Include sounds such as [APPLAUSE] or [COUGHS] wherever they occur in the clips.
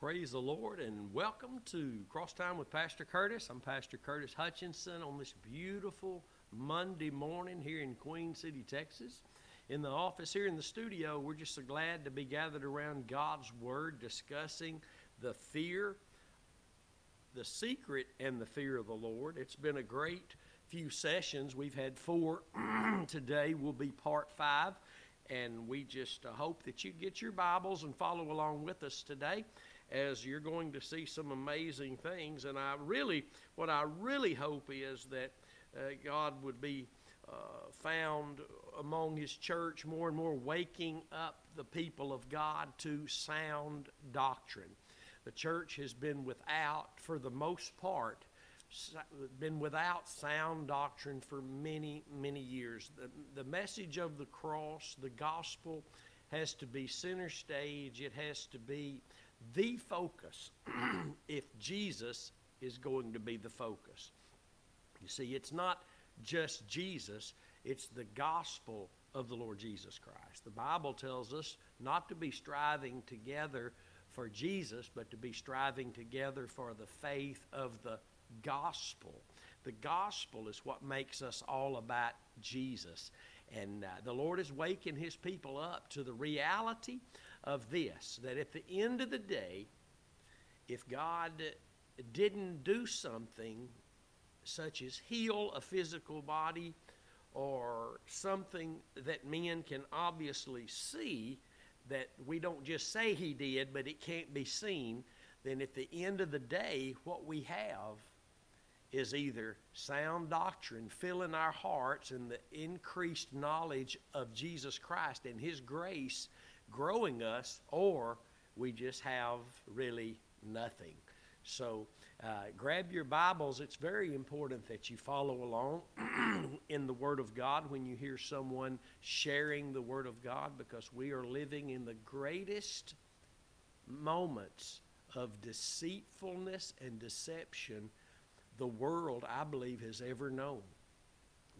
Praise the Lord and welcome to Cross Time with Pastor Curtis. I'm Pastor Curtis Hutchinson on this beautiful Monday morning here in Queen City, Texas. In the office here in the studio, we're just so glad to be gathered around God's Word discussing the fear, the secret, and the fear of the Lord. It's been a great few sessions. We've had four. [CLEARS THROAT] Today will be part five and we just uh, hope that you get your Bibles and follow along with us today as you're going to see some amazing things. And I really, what I really hope is that uh, God would be uh, found among His church more and more, waking up the people of God to sound doctrine. The church has been without, for the most part, been without sound doctrine for many, many years. The, the message of the cross, the gospel, has to be center stage. It has to be the focus [CLEARS THROAT] if Jesus is going to be the focus. You see, it's not just Jesus, it's the gospel of the Lord Jesus Christ. The Bible tells us not to be striving together for Jesus, but to be striving together for the faith of the gospel. The gospel is what makes us all about Jesus. And uh, the Lord is waking his people up to the reality of this that at the end of the day, if God didn't do something such as heal a physical body or something that men can obviously see, that we don't just say he did, but it can't be seen, then at the end of the day, what we have is either sound doctrine filling our hearts and the increased knowledge of Jesus Christ and His grace growing us, or we just have really nothing. So uh, grab your Bibles. It's very important that you follow along [CLEARS THROAT] in the Word of God when you hear someone sharing the Word of God because we are living in the greatest moments of deceitfulness and deception the world, I believe, has ever known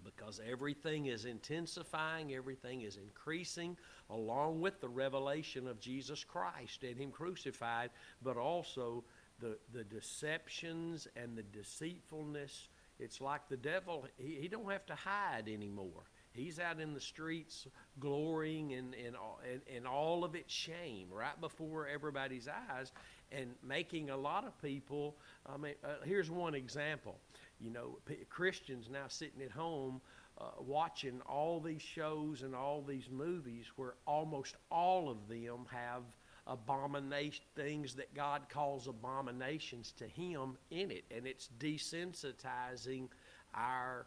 because everything is intensifying, everything is increasing, along with the revelation of Jesus Christ and Him crucified, but also the, the deceptions and the deceitfulness. It's like the devil, he, he don't have to hide anymore. He's out in the streets glorying in, in, in, in all of its shame right before everybody's eyes and making a lot of people. I mean, uh, here's one example you know, Christians now sitting at home uh, watching all these shows and all these movies where almost all of them have abomination things that God calls abominations to him in it. And it's desensitizing our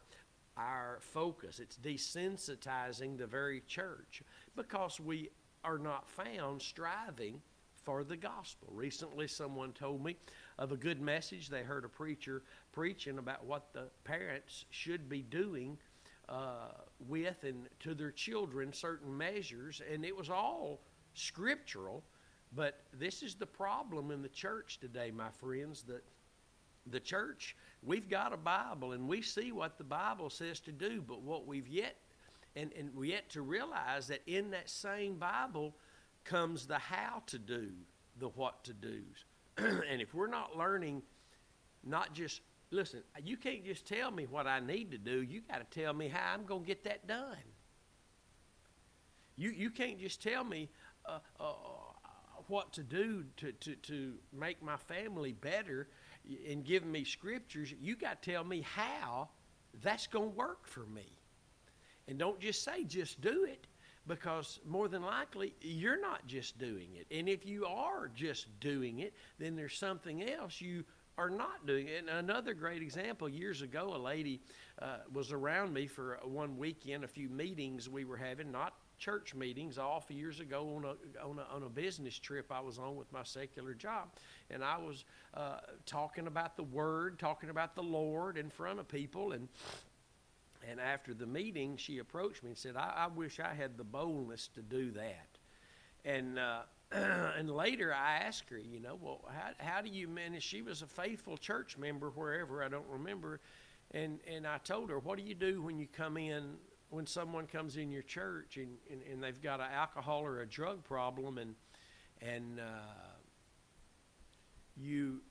our focus. It's desensitizing the very church because we are not found striving for the gospel. Recently someone told me of a good message. They heard a preacher preaching about what the parents should be doing uh, with and to their children certain measures, and it was all scriptural. But this is the problem in the church today, my friends, that the church, we've got a Bible and we see what the Bible says to do, but what we've yet and, and we yet to realize that in that same Bible comes the how to do, the what to do's. [CLEARS THROAT] and if we're not learning, not just listen, you can't just tell me what I need to do. You got to tell me how I'm going to get that done. You you can't just tell me uh, uh, what to do to, to, to make my family better and give me scriptures. You got to tell me how that's going to work for me. And don't just say, just do it because more than likely you're not just doing it. And if you are just doing it, then there's something else you are not doing it. And another great example years ago, a lady uh, was around me for one weekend, a few meetings we were having, not church meetings, off years ago on a, on a, on a business trip I was on with my secular job. And I was uh, talking about the Word, talking about the Lord in front of people. And and after the meeting, she approached me and said, I, I wish I had the boldness to do that. And, uh, [CLEARS THROAT] and later I asked her, you know, well, how, how do you manage? She was a faithful church member wherever, I don't remember. And, and I told her, what do you do when you come in, when someone comes in your church and, and, and they've got an alcohol or a drug problem and, and, uh, you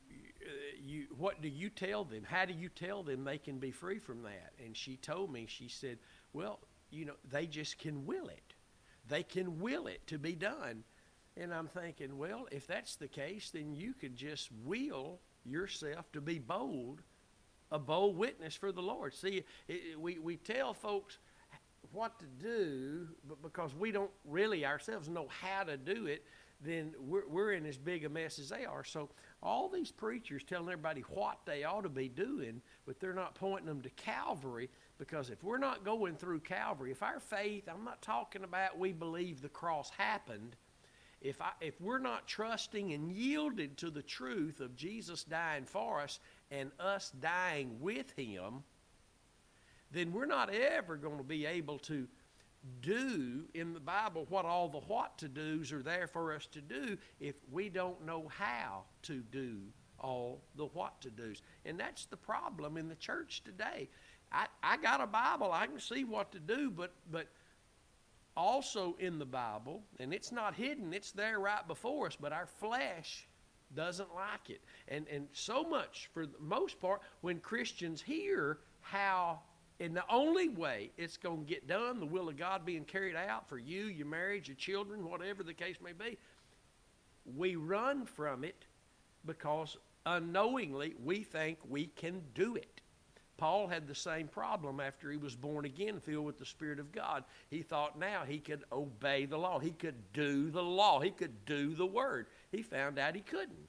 you what do you tell them how do you tell them they can be free from that and she told me she said well you know they just can will it they can will it to be done and i'm thinking well if that's the case then you could just will yourself to be bold a bold witness for the lord see it, we, we tell folks what to do but because we don't really ourselves know how to do it then we're, we're in as big a mess as they are. So all these preachers telling everybody what they ought to be doing, but they're not pointing them to Calvary because if we're not going through Calvary, if our faith, I'm not talking about we believe the cross happened. If, I, if we're not trusting and yielded to the truth of Jesus dying for us and us dying with him, then we're not ever going to be able to do in the Bible what all the what to do's are there for us to do if we don't know how to do all the what to do's. And that's the problem in the church today. I, I got a Bible, I can see what to do, but but also in the Bible, and it's not hidden, it's there right before us, but our flesh doesn't like it. And and so much for the most part, when Christians hear how in the only way it's going to get done, the will of God being carried out for you, your marriage, your children, whatever the case may be, we run from it because unknowingly we think we can do it. Paul had the same problem after he was born again, filled with the Spirit of God. He thought now he could obey the law. He could do the law. He could do the word. He found out he couldn't.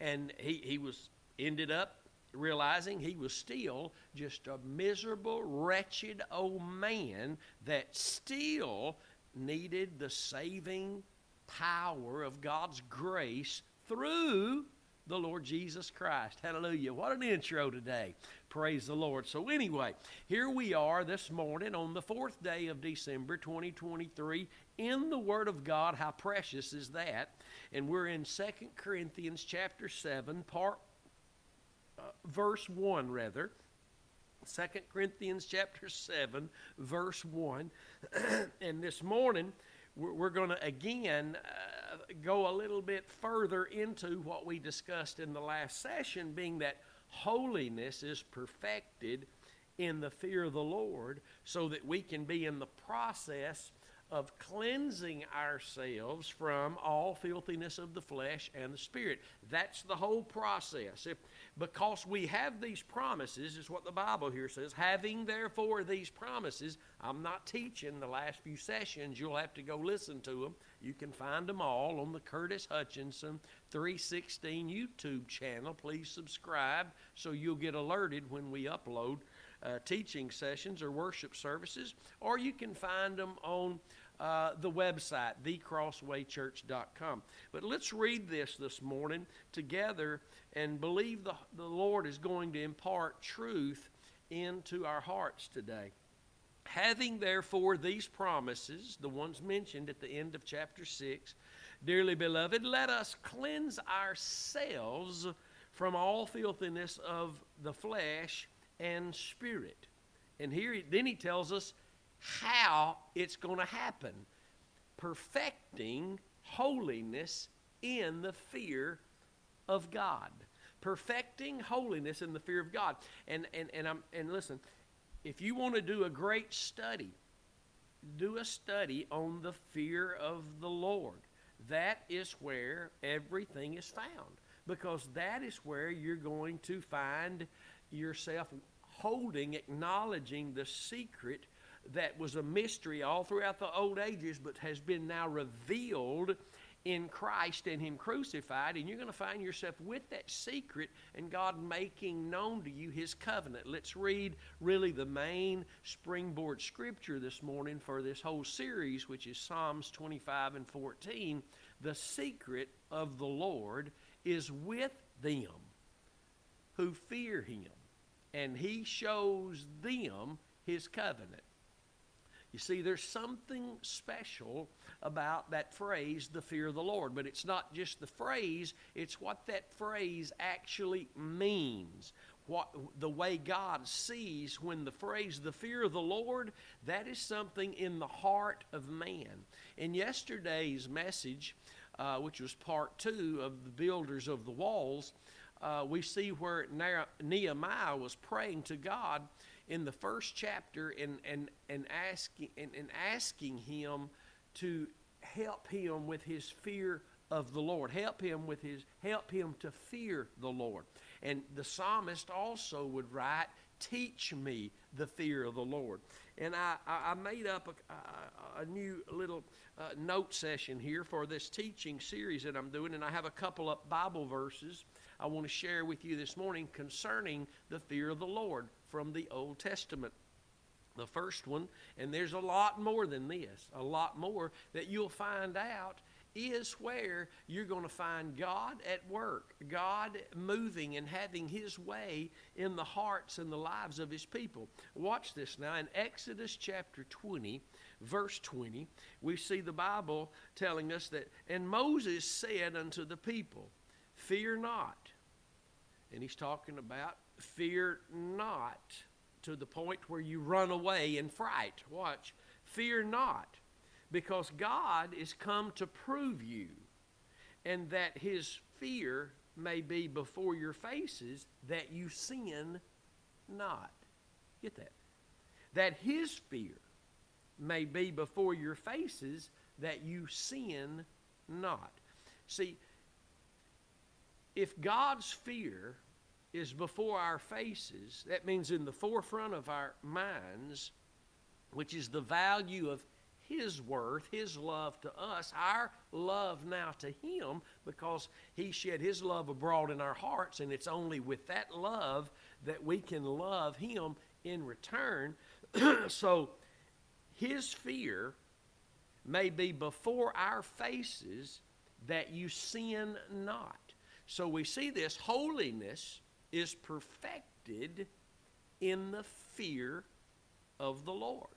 And he, he was ended up realizing he was still just a miserable, wretched old man that still needed the saving power of God's grace through the Lord Jesus Christ. Hallelujah. What an intro today. Praise the Lord. So, anyway, here we are this morning on the fourth day of December 2023 in the Word of God. How precious is that? And we're in Second Corinthians chapter 7, part uh, verse 1 rather. 2 Corinthians chapter 7, verse 1. [CLEARS THROAT] and this morning, we're, going to again uh, go a little bit further into what we discussed in the last session, being that holiness is perfected in the fear of the Lord so that we can be in the process of cleansing ourselves from all filthiness of the flesh and the spirit. That's the whole process. If, because we have these promises, is what the Bible here says. Having therefore these promises, I'm not teaching the last few sessions. You'll have to go listen to them. You can find them all on the Curtis Hutchinson 316 YouTube channel. Please subscribe so you'll get alerted when we upload uh, teaching sessions or worship services, or you can find them on uh, the website, thecrosswaychurch.com. But let's read this this morning together and believe the, the Lord is going to impart truth into our hearts today. Having therefore these promises, the ones mentioned at the end of chapter 6, dearly beloved, let us cleanse ourselves from all filthiness of the flesh and spirit. And here, then he tells us how it's going to happen perfecting holiness in the fear of God. Perfecting holiness in the fear of God. And, and, and, I'm, and listen, if you want to do a great study, do a study on the fear of the Lord. That is where everything is found because that is where you're going to find yourself holding, acknowledging the secret that was a mystery all throughout the old ages, but has been now revealed in Christ and Him crucified, and you're going to find yourself with that secret and God making known to you His covenant. Let's read really the main springboard scripture this morning for this whole series, which is Psalms 25 and 14. The secret of the Lord is with them who fear Him and he shows them his covenant. You see, there's something special about that phrase, the fear of the Lord. But it's not just the phrase, it's what that phrase actually means. What the way God sees when the phrase the fear of the Lord, that is something in the heart of man. In yesterday's message, uh, which was part two of the builders of the walls, uh, we see where Nehemiah was praying to God in the first chapter and, and, and, asking, and, and asking him to help him with his fear of the Lord. Help him with his help him to fear the Lord. And the psalmist also would write, "Teach me the fear of the Lord." And I, I made up a, a, new little uh, note session here for this teaching series that I'm doing, and I have a couple of Bible verses I want to share with you this morning concerning the fear of the Lord from the Old Testament. The first one, and there's a lot more than this, a lot more that you'll find out is where you're going to find God at work, God moving and having His way in the hearts and the lives of His people. Watch this now. In Exodus chapter 20, verse 20, we see the Bible telling us that, and Moses said unto the people, Fear not. And he's talking about fear not to the point where you run away in fright. Watch. Fear not, because God is come to prove you, and that his fear may be before your faces, that you sin not. Get that? That his fear may be before your faces, that you sin not. See, if God's fear is before our faces, that means in the forefront of our minds, which is the value of His worth, His love to us, our love now to Him, because He shed His love abroad in our hearts, and it's only with that love that we can love Him in return. [CLEARS THROAT] so, His fear may be before our faces that you sin not. So, we see this holiness is perfected in the fear of the Lord.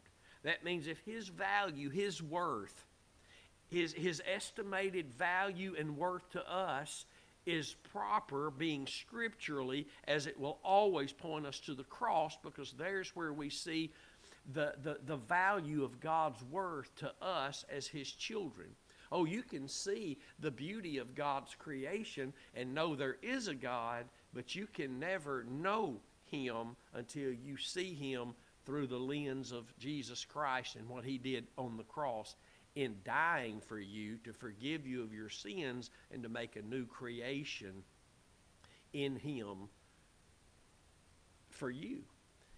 That means if his value, his worth, his, his estimated value and worth to us is proper, being scripturally, as it will always point us to the cross, because there's where we see the, the, the value of God's worth to us as his children. Oh, you can see the beauty of God's creation and know there is a God but you can never know him until you see him through the lens of Jesus Christ and what he did on the cross in dying for you to forgive you of your sins and to make a new creation in him for you.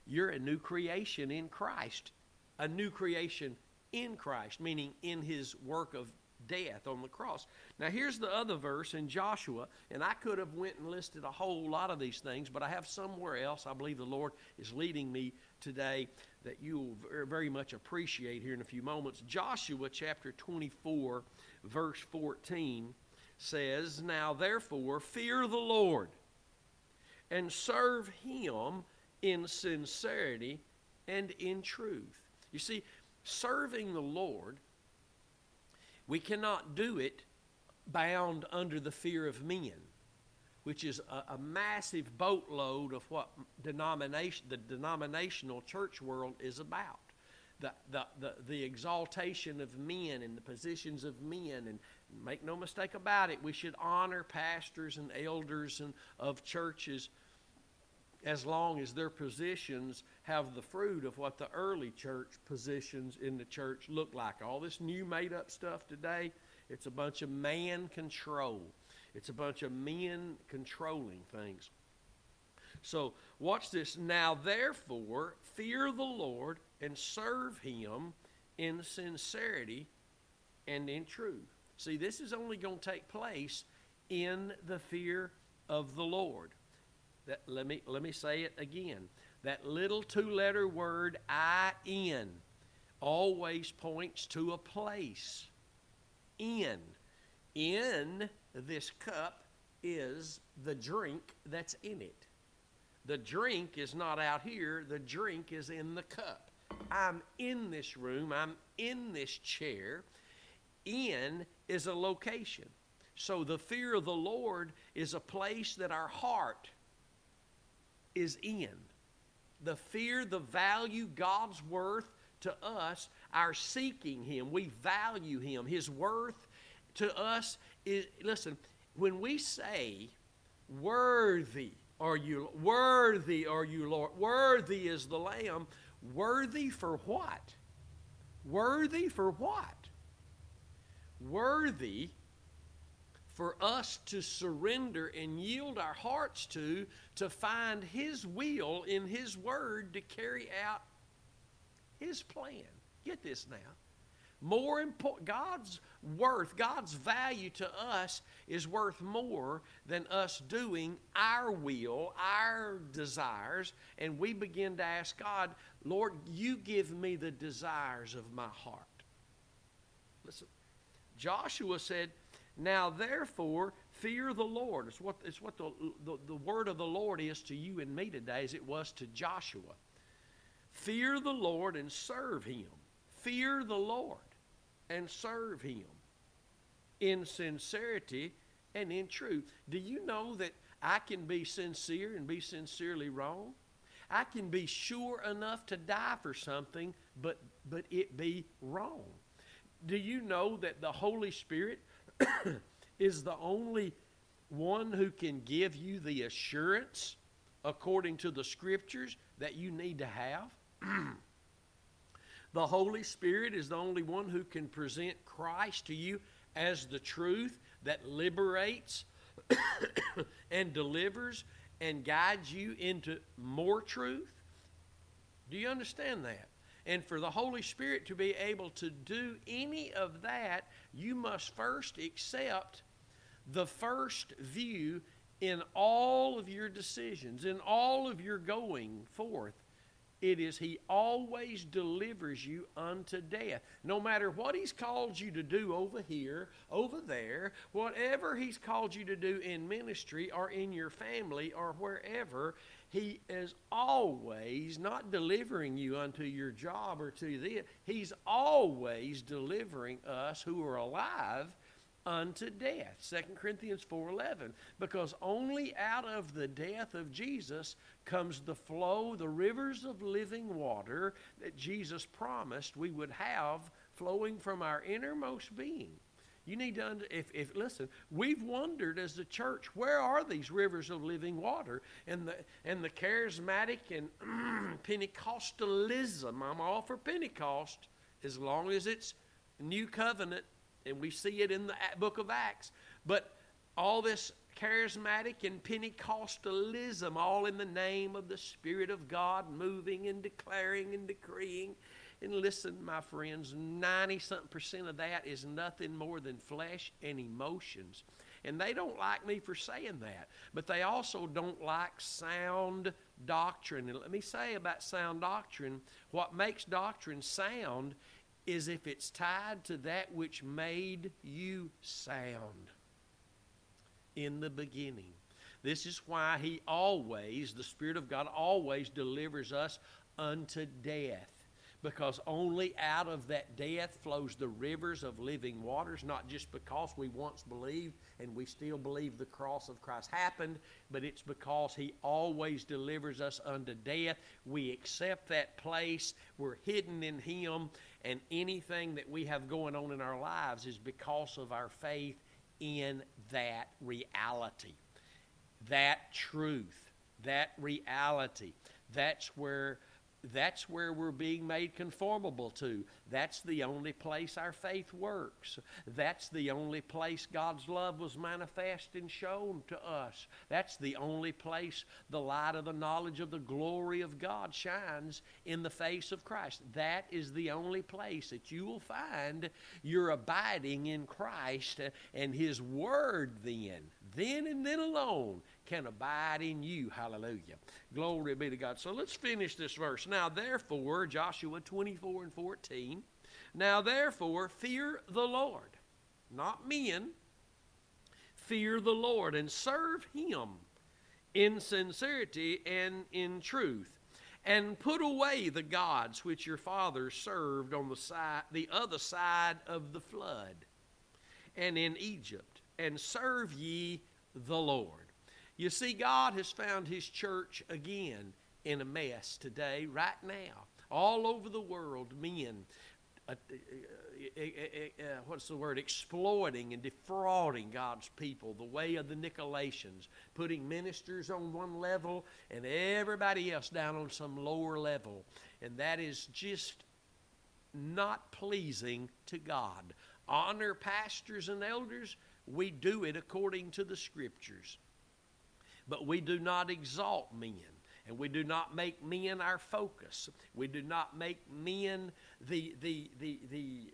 You're a new creation in Christ, a new creation in Christ, meaning in his work of death on the cross. Now here's the other verse in Joshua, and I could have went and listed a whole lot of these things, but I have somewhere else. I believe the Lord is leading me today that you will very much appreciate here in a few moments. Joshua chapter 24, verse 14 says, Now therefore fear the Lord and serve him in sincerity and in truth. You see, serving the Lord we cannot do it bound under the fear of men, which is a, a massive boatload of what denomination, the denominational church world is about. The, the, the, the exaltation of men and the positions of men. And make no mistake about it, we should honor pastors and elders and of churches as long as their positions have the fruit of what the early church positions in the church look like. All this new made up stuff today, it's a bunch of man control. It's a bunch of men controlling things. So, watch this. Now, therefore, fear the Lord and serve him in sincerity and in truth. See, this is only going to take place in the fear of the Lord. That, let, me, let me say it again. That little two letter word, in, always points to a place. In. In this cup is the drink that's in it. The drink is not out here, the drink is in the cup. I'm in this room, I'm in this chair. In is a location. So the fear of the Lord is a place that our heart is in. The fear, the value, God's worth to us, our seeking Him. We value Him. His worth to us is, listen, when we say, Worthy are you, worthy are you, Lord, worthy is the Lamb, worthy for what? Worthy for what? Worthy for us to surrender and yield our hearts to, to find His will in His Word to carry out His plan. Get this now. More important, God's worth, God's value to us is worth more than us doing our will, our desires, and we begin to ask God, Lord, you give me the desires of my heart. Listen, Joshua said, Now therefore, fear the Lord. It's what, it's what the, the, the word of the Lord is to you and me today, as it was to Joshua. Fear the Lord and serve him. Fear the Lord and serve him in sincerity and in truth. Do you know that I can be sincere and be sincerely wrong? I can be sure enough to die for something, but, but it be wrong. Do you know that the Holy Spirit [COUGHS] is the only one who can give you the assurance, according to the Scriptures, that you need to have? [COUGHS] the Holy Spirit is the only one who can present Christ to you as the truth that liberates [COUGHS] and delivers and guides you into more truth. Do you understand that? And for the Holy Spirit to be able to do any of that, you must first accept the first view in all of your decisions, in all of your going forth it is He always delivers you unto death. No matter what He's called you to do over here, over there, whatever He's called you to do in ministry or in your family or wherever, He is always not delivering you unto your job or to this. He's always delivering us who are alive unto death 2 corinthians 4.11 because only out of the death of jesus comes the flow the rivers of living water that jesus promised we would have flowing from our innermost being you need to under, if, if listen we've wondered as a church where are these rivers of living water and the and the charismatic and [CLEARS THROAT] pentecostalism i'm all for pentecost as long as it's new covenant and we see it in the book of Acts. But all this charismatic and Pentecostalism, all in the name of the Spirit of God, moving and declaring and decreeing. And listen, my friends, 90 something percent of that is nothing more than flesh and emotions. And they don't like me for saying that, but they also don't like sound doctrine. And let me say about sound doctrine what makes doctrine sound is if it's tied to that which made you sound in the beginning. This is why He always, the Spirit of God always delivers us unto death because only out of that death flows the rivers of living waters, not just because we once believed and we still believe the cross of Christ happened, but it's because He always delivers us unto death. We accept that place, we're hidden in Him, and anything that we have going on in our lives is because of our faith in that reality, that truth, that reality. That's where that's where we're being made conformable to. That's the only place our faith works. That's the only place God's love was manifest and shown to us. That's the only place the light of the knowledge of the glory of God shines in the face of Christ. That is the only place that you will find you're abiding in Christ and His Word then. Then and then alone can abide in you. Hallelujah. Glory be to God. So let's finish this verse. Now, therefore, Joshua 24 and 14. Now, therefore, fear the Lord, not men. Fear the Lord and serve Him in sincerity and in truth. And put away the gods which your fathers served on the side, the other side of the flood, and in Egypt, and serve ye the Lord. You see, God has found His church again in a mess today, right now. All over the world, men, uh, uh uh, what's the word, exploiting and defrauding God's people, the way of the Nicolaitans, putting ministers on one level and everybody else down on some lower level. And that is just not pleasing to God. Honor pastors and elders, we do it according to the scriptures. But we do not exalt men. And we do not make men our focus. We do not make men the, the, the, the,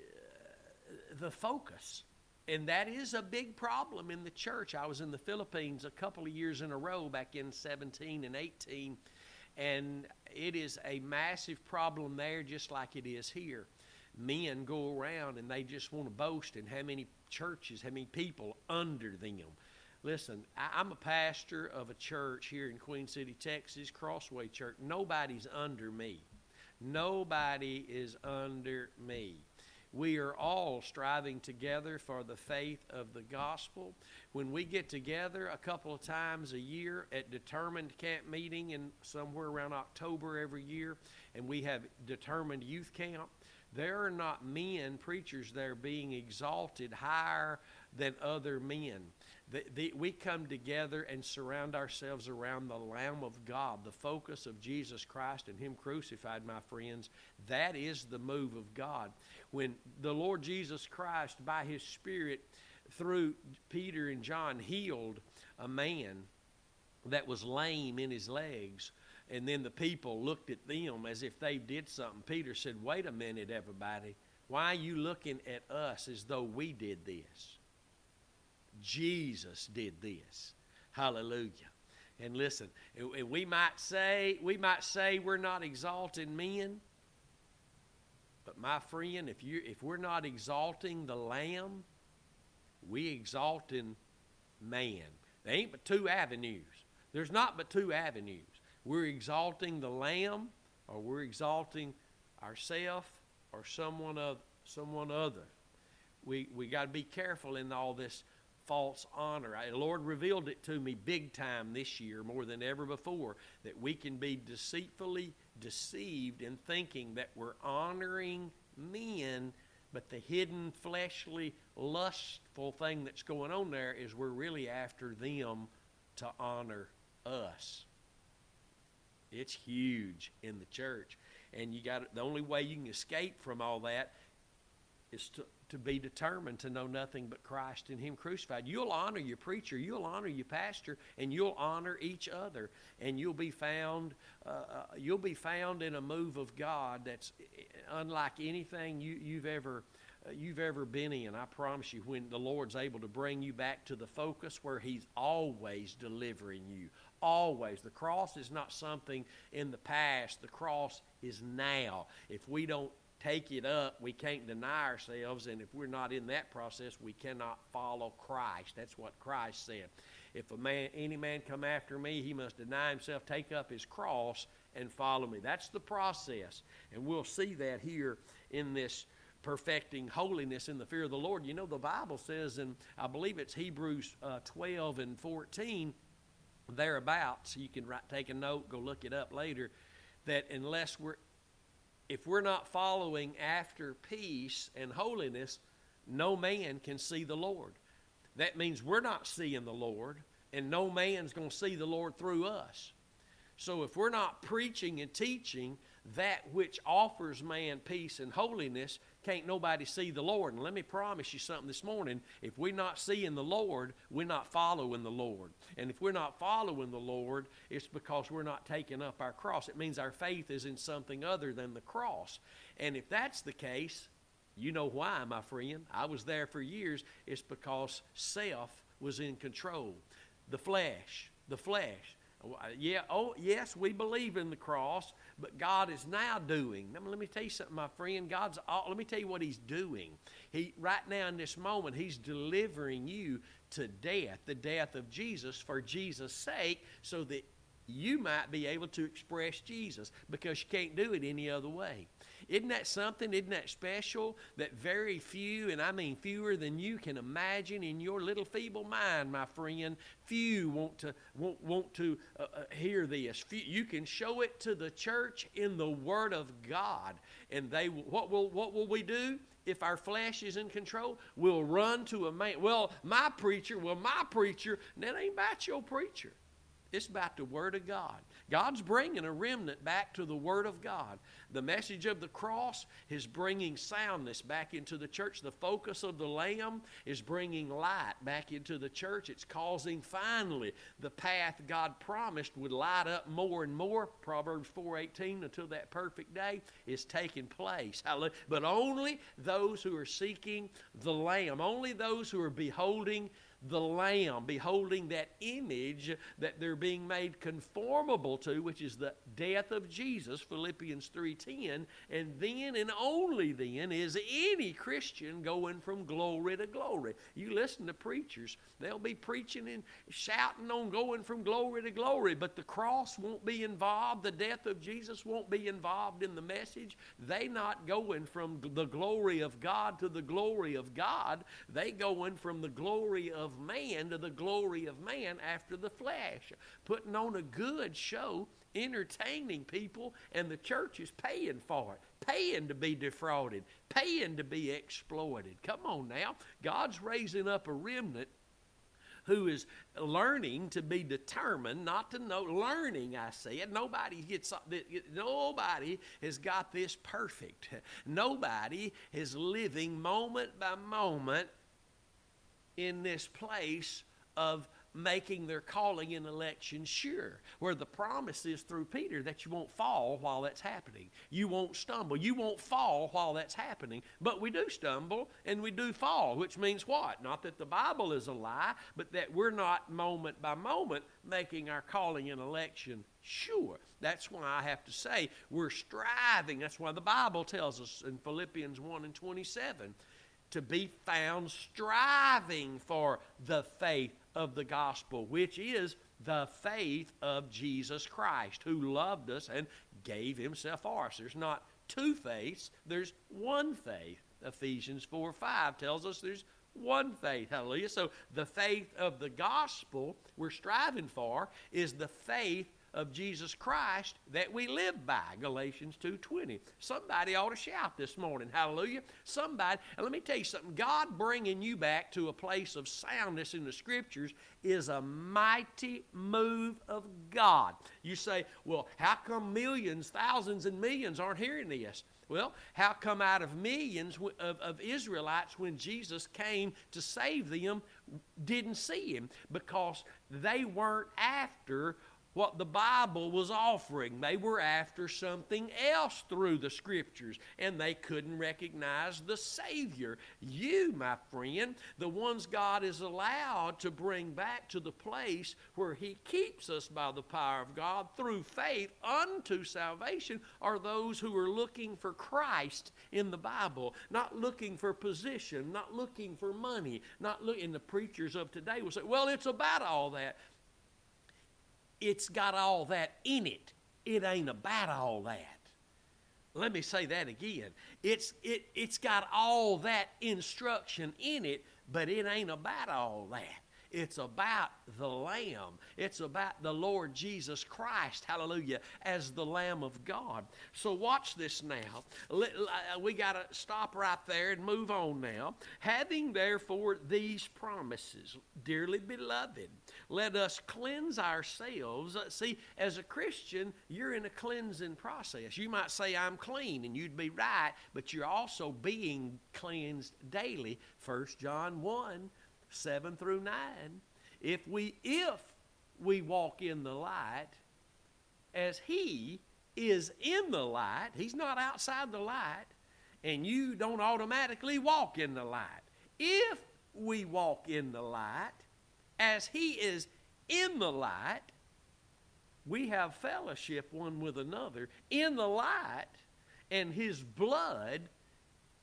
uh, the focus. And that is a big problem in the church. I was in the Philippines a couple of years in a row back in 17 and 18, and it is a massive problem there just like it is here. Men go around and they just want to boast in how many churches, how many people under them. Listen, I, am a pastor of a church here in Queen City, Texas, Crossway Church. Nobody's under me. Nobody is under me. We are all striving together for the faith of the gospel. When we get together a couple of times a year at determined camp meeting in somewhere around October every year, and we have determined youth camp, there are not men preachers there being exalted higher than other men. The, the, we come together and surround ourselves around the Lamb of God, the focus of Jesus Christ and Him crucified, my friends. That is the move of God. When the Lord Jesus Christ, by His Spirit, through Peter and John, healed a man that was lame in his legs, and then the people looked at them as if they did something, Peter said, Wait a minute, everybody. Why are you looking at us as though we did this? Jesus did this. Hallelujah. And listen, we might say we might say we're not exalting men, but my friend, if you if we're not exalting the Lamb, we exalting man. There ain't but two avenues. There's not but two avenues. We're exalting the Lamb, or we're exalting ourself or someone of someone other. We we got to be careful in all this false honor. The Lord revealed it to me big time this year, more than ever before, that we can be deceitfully deceived in thinking that we're honoring men, but the hidden, fleshly, lustful thing that's going on there is we're really after them to honor us. It's huge in the church. And you got the only way you can escape from all that is to to be determined to know nothing but Christ and Him crucified. You'll honor your preacher, you'll honor your pastor, and you'll honor each other, and you'll be found. Uh, uh, you'll be found in a move of God that's unlike anything you, you've ever. Uh, you've ever been in. I promise you, when the Lord's able to bring you back to the focus where He's always delivering you, always. The cross is not something in the past, the cross is now. If we don't take it up, we can't deny ourselves, and if we're not in that process, we cannot follow Christ. That's what Christ said. If a man, any man come after me, he must deny himself, take up his cross, and follow me. That's the process, and we'll see that here in this perfecting holiness in the fear of the Lord. You know, the Bible says, and I believe it's Hebrews uh, 12 and 14, thereabouts. You can write, take a note, go look it up later. That unless we're if we're not following after peace and holiness, no man can see the Lord. That means we're not seeing the Lord, and no man's going to see the Lord through us. So if we're not preaching and teaching that which offers man peace and holiness, can't nobody see the Lord. And let me promise you something this morning. If we're not seeing the Lord, we're not following the Lord. And if we're not following the Lord, it's because we're not taking up our cross. It means our faith is in something other than the cross. And if that's the case, you know why, my friend. I was there for years. It's because self was in control. The flesh, the flesh. Yeah, oh, yes, we believe in the cross, but God is now doing. Let me, let me tell you something, my friend. God's. All, let me tell you what He's doing. He right now in this moment, He's delivering you to death, the death of Jesus for Jesus' sake, so that you might be able to express Jesus because you can't do it any other way. Isn't that something? Isn't that special? That very few, and I mean fewer than you can imagine in your little feeble mind, my friend, few want to want, want to uh, uh, hear this. Few, you can show it to the church in the Word of God, and they what will what will we do? if our flesh is in control, we'll run to a man. Well, my preacher, well, my preacher, that ain't about your preacher. It's about the Word of God. God's bringing a remnant back to the Word of God. The message of the cross is bringing soundness back into the church. The focus of the Lamb is bringing light back into the church. It's causing finally the path God promised would light up more and more. Proverbs 4:18 until that perfect day is taking place. But only those who are seeking the Lamb, only those who are beholding the Lamb, beholding that image that they're being made conformable to, which is the death of Jesus, Philippians 3.10, and then and only then is any Christian going from glory to glory. You listen to preachers, they'll be preaching and shouting on going from glory to glory, but the cross won't be involved, the death of Jesus won't be involved in the message. They not going from the glory of God to the glory of God, they going from the glory of of man to the glory of man after the flesh. Putting on a good show, entertaining people, and the church is paying for it. Paying to be defrauded, paying to be exploited. Come on now. God's raising up a remnant who is learning to be determined, not to know, learning, I said. Nobody gets, nobody has got this perfect. Nobody is living moment by moment in this place of making their calling and election sure. Where the promise is through Peter that you won't fall while that's happening. You won't stumble. You won't fall while that's happening. But we do stumble and we do fall, which means what? Not that the Bible is a lie, but that we're not moment by moment making our calling and election sure. That's why I have to say we're striving. That's why the Bible tells us in Philippians 1 and 27 to be found striving for the faith of the gospel, which is the faith of Jesus Christ, who loved us and gave himself for us. There's not two faiths, there's one faith. Ephesians 4 5 tells us there's one faith. Hallelujah. So the faith of the gospel we're striving for is the faith of Jesus Christ that we live by Galatians 2:20 somebody ought to shout this morning hallelujah. Somebody and let me tell you something God bringing you back to a place of soundness in the scriptures is a mighty move of God. You say well how come millions thousands and millions aren't hearing this? Well, how come out of millions of, of, Israelites when Jesus came to save them didn't see him? Because they weren't after what the Bible was offering. They were after something else through the Scriptures, and they couldn't recognize the Savior. You, my friend, the ones God is allowed to bring back to the place where He keeps us by the power of God through faith unto salvation, are those who are looking for Christ in the Bible, not looking for position, not looking for money, not looking. The preachers of today will say, well, it's about all that it's got all that in it. It ain't about all that. Let me say that again. It's, it, it's got all that instruction in it, but it ain't about all that. It's about the Lamb. It's about the Lord Jesus Christ, hallelujah, as the Lamb of God. So watch this now. Uh, we got to stop right there and move on now. Having therefore these promises, dearly beloved, let us cleanse ourselves. Uh, see, as a Christian, you're in a cleansing process. You might say, I'm clean, and you'd be right, but you're also being cleansed daily. 1 John 1 7 through 9. If we if we walk in the light as he is in the light, he's not outside the light, and you don't automatically walk in the light. If we walk in the light as he is in the light, we have fellowship one with another in the light, and his blood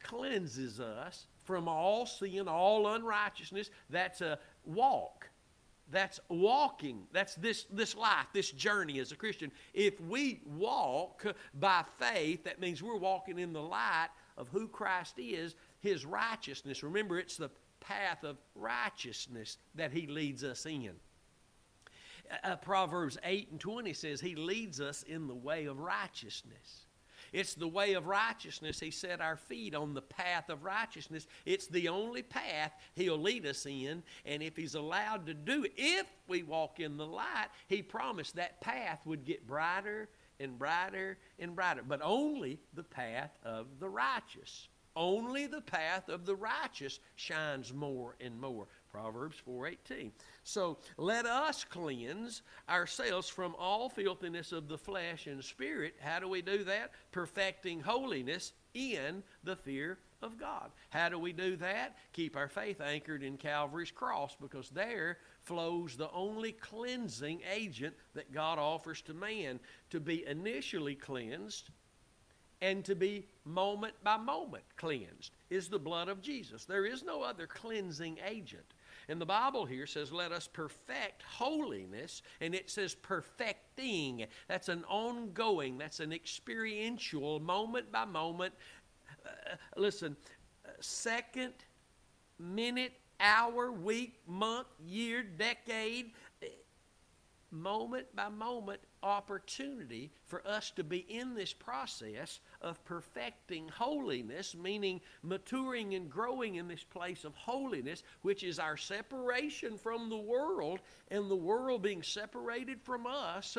cleanses us from all sin, all unrighteousness. That's a walk. That's walking. That's this, this life, this journey as a Christian. If we walk by faith, that means we're walking in the light of who Christ is, his righteousness. Remember, it's the path of righteousness that he leads us in. Uh, Proverbs 8 and 20 says he leads us in the way of righteousness. It's the way of righteousness. He set our feet on the path of righteousness. It's the only path He'll lead us in. And if He's allowed to do it, if we walk in the light, He promised that path would get brighter and brighter and brighter. But only the path of the righteous. Only the path of the righteous shines more and more. Proverbs 4:18. So let us cleanse ourselves from all filthiness of the flesh and spirit. How do we do that? Perfecting holiness in the fear of God. How do we do that? Keep our faith anchored in Calvary's cross because there flows the only cleansing agent that God offers to man to be initially cleansed and to be moment by moment cleansed is the blood of Jesus. There is no other cleansing agent. And the Bible here says, let us perfect holiness, and it says perfecting. That's an ongoing, that's an experiential, moment by moment. Uh, listen, second, minute, hour, week, month, year, decade, moment by moment opportunity for us to be in this process of perfecting holiness, meaning maturing and growing in this place of holiness, which is our separation from the world and the world being separated from us.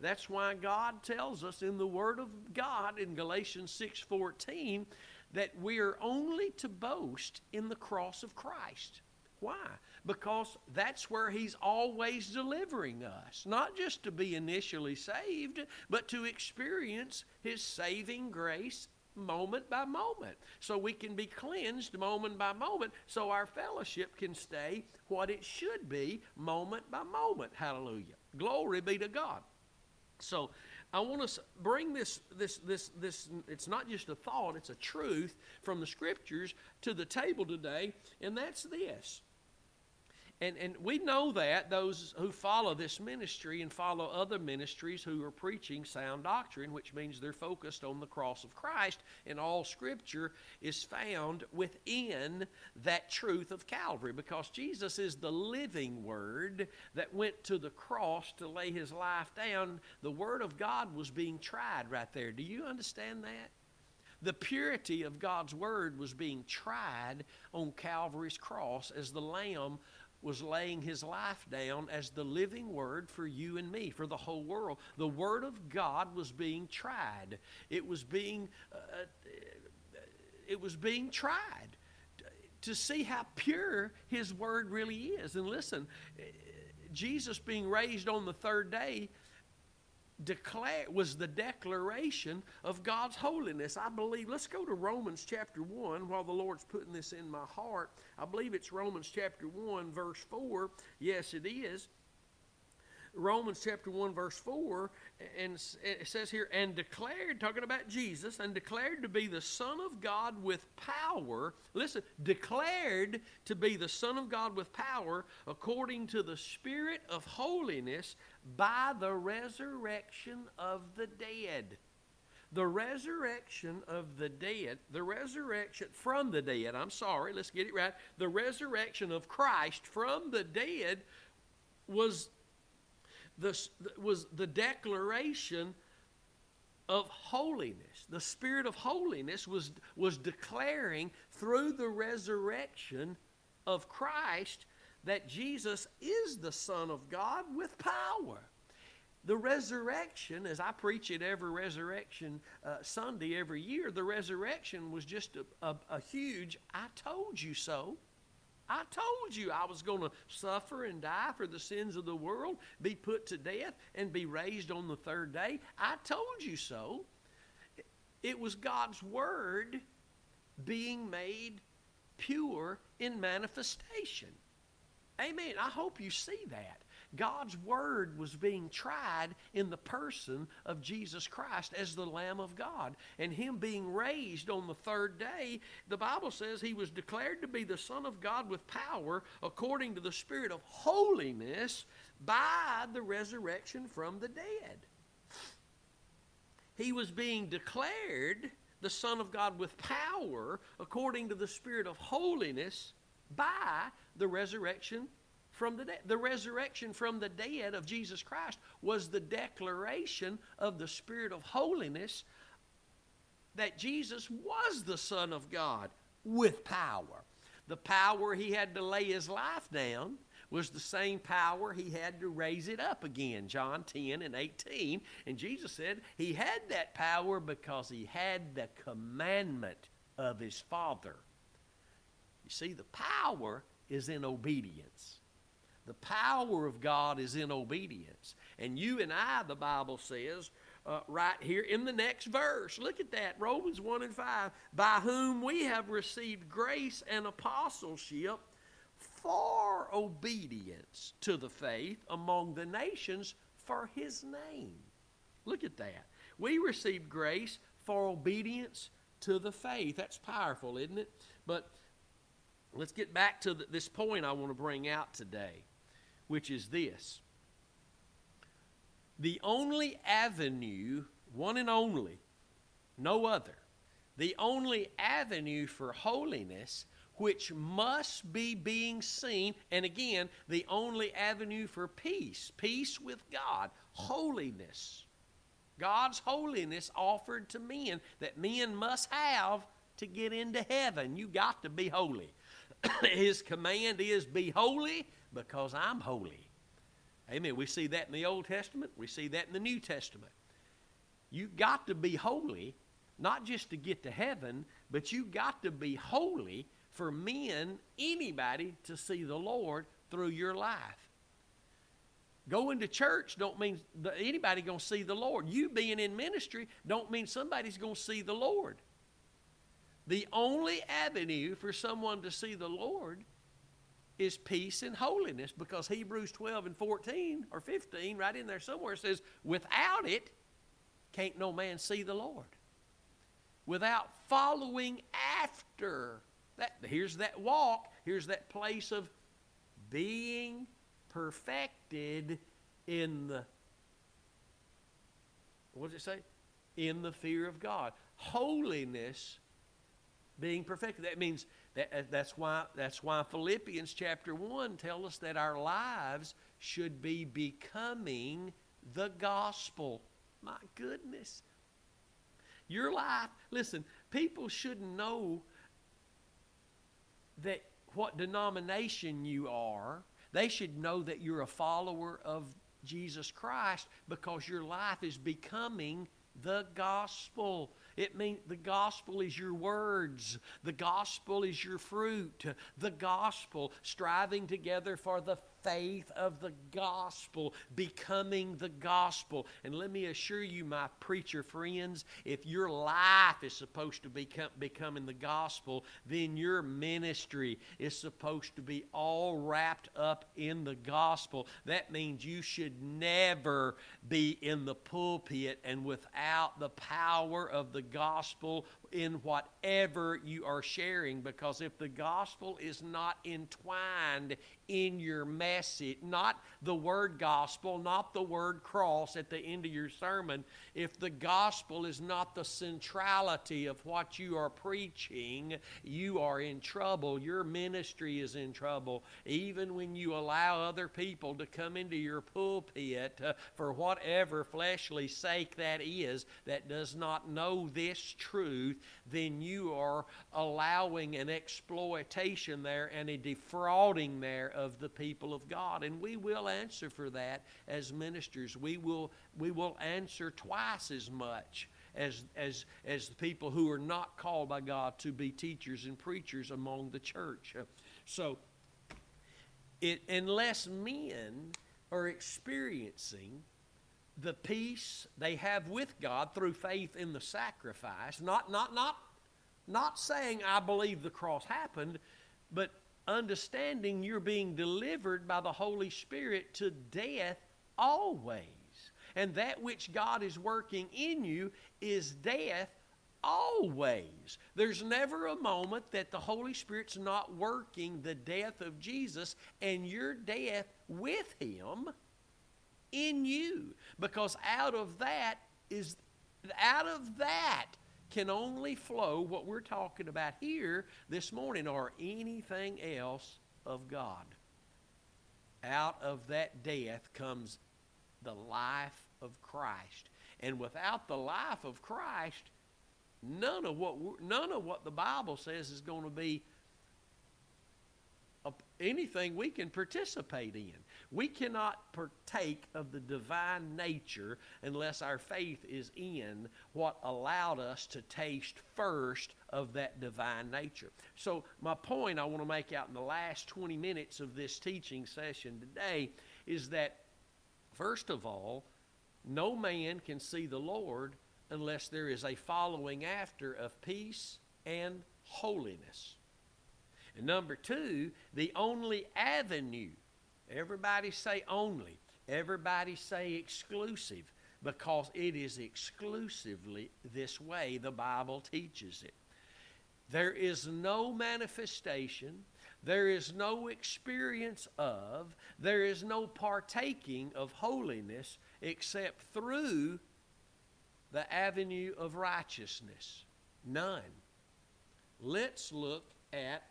That's why God tells us in the Word of God in Galatians 6:14 that we are only to boast in the cross of Christ. Why? Because that's where He's always delivering us. Not just to be initially saved, but to experience His saving grace moment by moment. So we can be cleansed moment by moment, so our fellowship can stay what it should be moment by moment. Hallelujah. Glory be to God. So, I want to bring this, this, this, this, it's not just a thought, it's a truth from the scriptures to the table today, and that's this and, and we know that, those who follow this ministry and follow other ministries who are preaching sound doctrine, which means they're focused on the cross of Christ, and all Scripture is found within that truth of Calvary because Jesus is the living Word that went to the cross to lay his life down. The Word of God was being tried right there. Do you understand that? The purity of God's Word was being tried on Calvary's cross as the Lamb was laying his life down as the living word for you and me, for the whole world. The word of God was being tried. It was being, uh, it was being tried to see how pure his word really is. And listen, Jesus being raised on the third day declare was the declaration of God's holiness. I believe, let's go to Romans chapter 1 while the Lord's putting this in my heart. I believe it's Romans chapter 1, verse 4. Yes, it is. Romans chapter 1, verse 4, and it says here, and declared, talking about Jesus, and declared to be the Son of God with power. Listen, declared to be the Son of God with power according to the Spirit of holiness by the resurrection of the dead. The resurrection of the dead, the resurrection from the dead, I'm sorry, let's get it right. The resurrection of Christ from the dead was the, was the declaration of holiness. The Spirit of holiness was, was declaring through the resurrection of Christ that Jesus is the Son of God with power. The resurrection, as I preach it every resurrection uh, Sunday every year, the resurrection was just a, a, a huge, I told you so. I told you I was going to suffer and die for the sins of the world, be put to death, and be raised on the third day. I told you so. It was God's Word being made pure in manifestation. Amen. I hope you see that. God's word was being tried in the person of Jesus Christ as the Lamb of God. And him being raised on the third day, the Bible says he was declared to be the Son of God with power according to the Spirit of holiness by the resurrection from the dead. He was being declared the Son of God with power according to the Spirit of holiness by the resurrection from the dead. The resurrection from the dead of Jesus Christ was the declaration of the Spirit of holiness that Jesus was the Son of God with power. The power he had to lay his life down was the same power he had to raise it up again. John 10 and 18. And Jesus said he had that power because he had the commandment of his Father. You see, the power is in obedience. The power of God is in obedience. And you and I, the Bible says, uh, right here in the next verse. Look at that, Romans 1 and 5. By whom we have received grace and apostleship for obedience to the faith among the nations for his name. Look at that. We received grace for obedience to the faith. That's powerful, isn't it? But let's get back to the, this point I want to bring out today, which is this. The only avenue, one and only, no other, the only avenue for holiness which must be being seen, and again, the only avenue for peace, peace with God, holiness. God's holiness offered to men that men must have to get into heaven. You got to be holy. [COUGHS] His command is be holy because I'm holy. Amen. We see that in the Old Testament, we see that in the New Testament. You got to be holy, not just to get to heaven, but you got to be holy for men, anybody, to see the Lord through your life. Going to church don't mean anybody going to see the Lord. You being in ministry don't mean somebody's going to see the Lord. The only avenue for someone to see the Lord is peace and holiness because Hebrews 12 and 14 or 15, right in there somewhere, says, without it, can't no man see the Lord. Without following after that, here's that walk. Here's that place of being perfected in the what does it say? In the fear of God. Holiness being perfected. That means that, uh, that's why that's why Philippians chapter 1 tells us that our lives should be becoming the gospel. My goodness. Your life, listen, people should know that what denomination you are. They should know that you're a follower of Jesus Christ because your life is becoming the gospel. It means the gospel is your words. The gospel is your fruit. The gospel, striving together for the faith of the gospel, becoming the gospel. And let me assure you, my preacher friends, if your life is supposed to become becoming the gospel, then your ministry is supposed to be all wrapped up in the gospel. That means you should never be in the pulpit and without the power of the gospel in whatever you are sharing because if the gospel is not entwined in your message, not the word gospel, not the word cross at the end of your sermon, if the gospel is not the centrality of what you are preaching, you are in trouble. Your ministry is in trouble. Even when you allow other people to come into your pulpit uh, for whatever fleshly sake that is, that does not know this truth, then you are allowing an exploitation there and a defrauding there of the people of God. And we will answer for that as ministers. We will, we will answer twice as much as, as, as the people who are not called by God to be teachers and preachers among the church. So, it, unless men are experiencing the peace they have with God through faith in the sacrifice, not, not, not, not saying I believe the cross happened, but understanding you're being delivered by the Holy Spirit to death always. And that which God is working in you is death always. There's never a moment that the Holy Spirit's not working the death of Jesus and your death with Him in you. Because out of that is, out of that can only flow what we're talking about here this morning or anything else of God. Out of that death comes the life of Christ. And without the life of Christ, none of what none of what the Bible says is going to be anything we can participate in. We cannot partake of the divine nature unless our faith is in what allowed us to taste first of that divine nature. So, my point I want to make out in the last 20 minutes of this teaching session today is that, first of all, no man can see the Lord unless there is a following after of peace and holiness. And number two, the only avenue, everybody say only, everybody say exclusive, because it is exclusively this way the Bible teaches it. There is no manifestation, there is no experience of, there is no partaking of holiness except through the avenue of righteousness. None. Let's look at